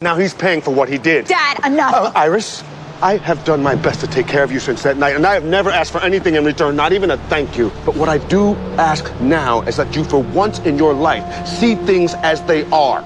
Now he's paying for what he did. Dad, enough. Uh, Iris, I have done my best to take care of you since that night, and I have never asked for anything in return, not even a thank you. But what I do ask now is that you, for once in your life, see things as they are.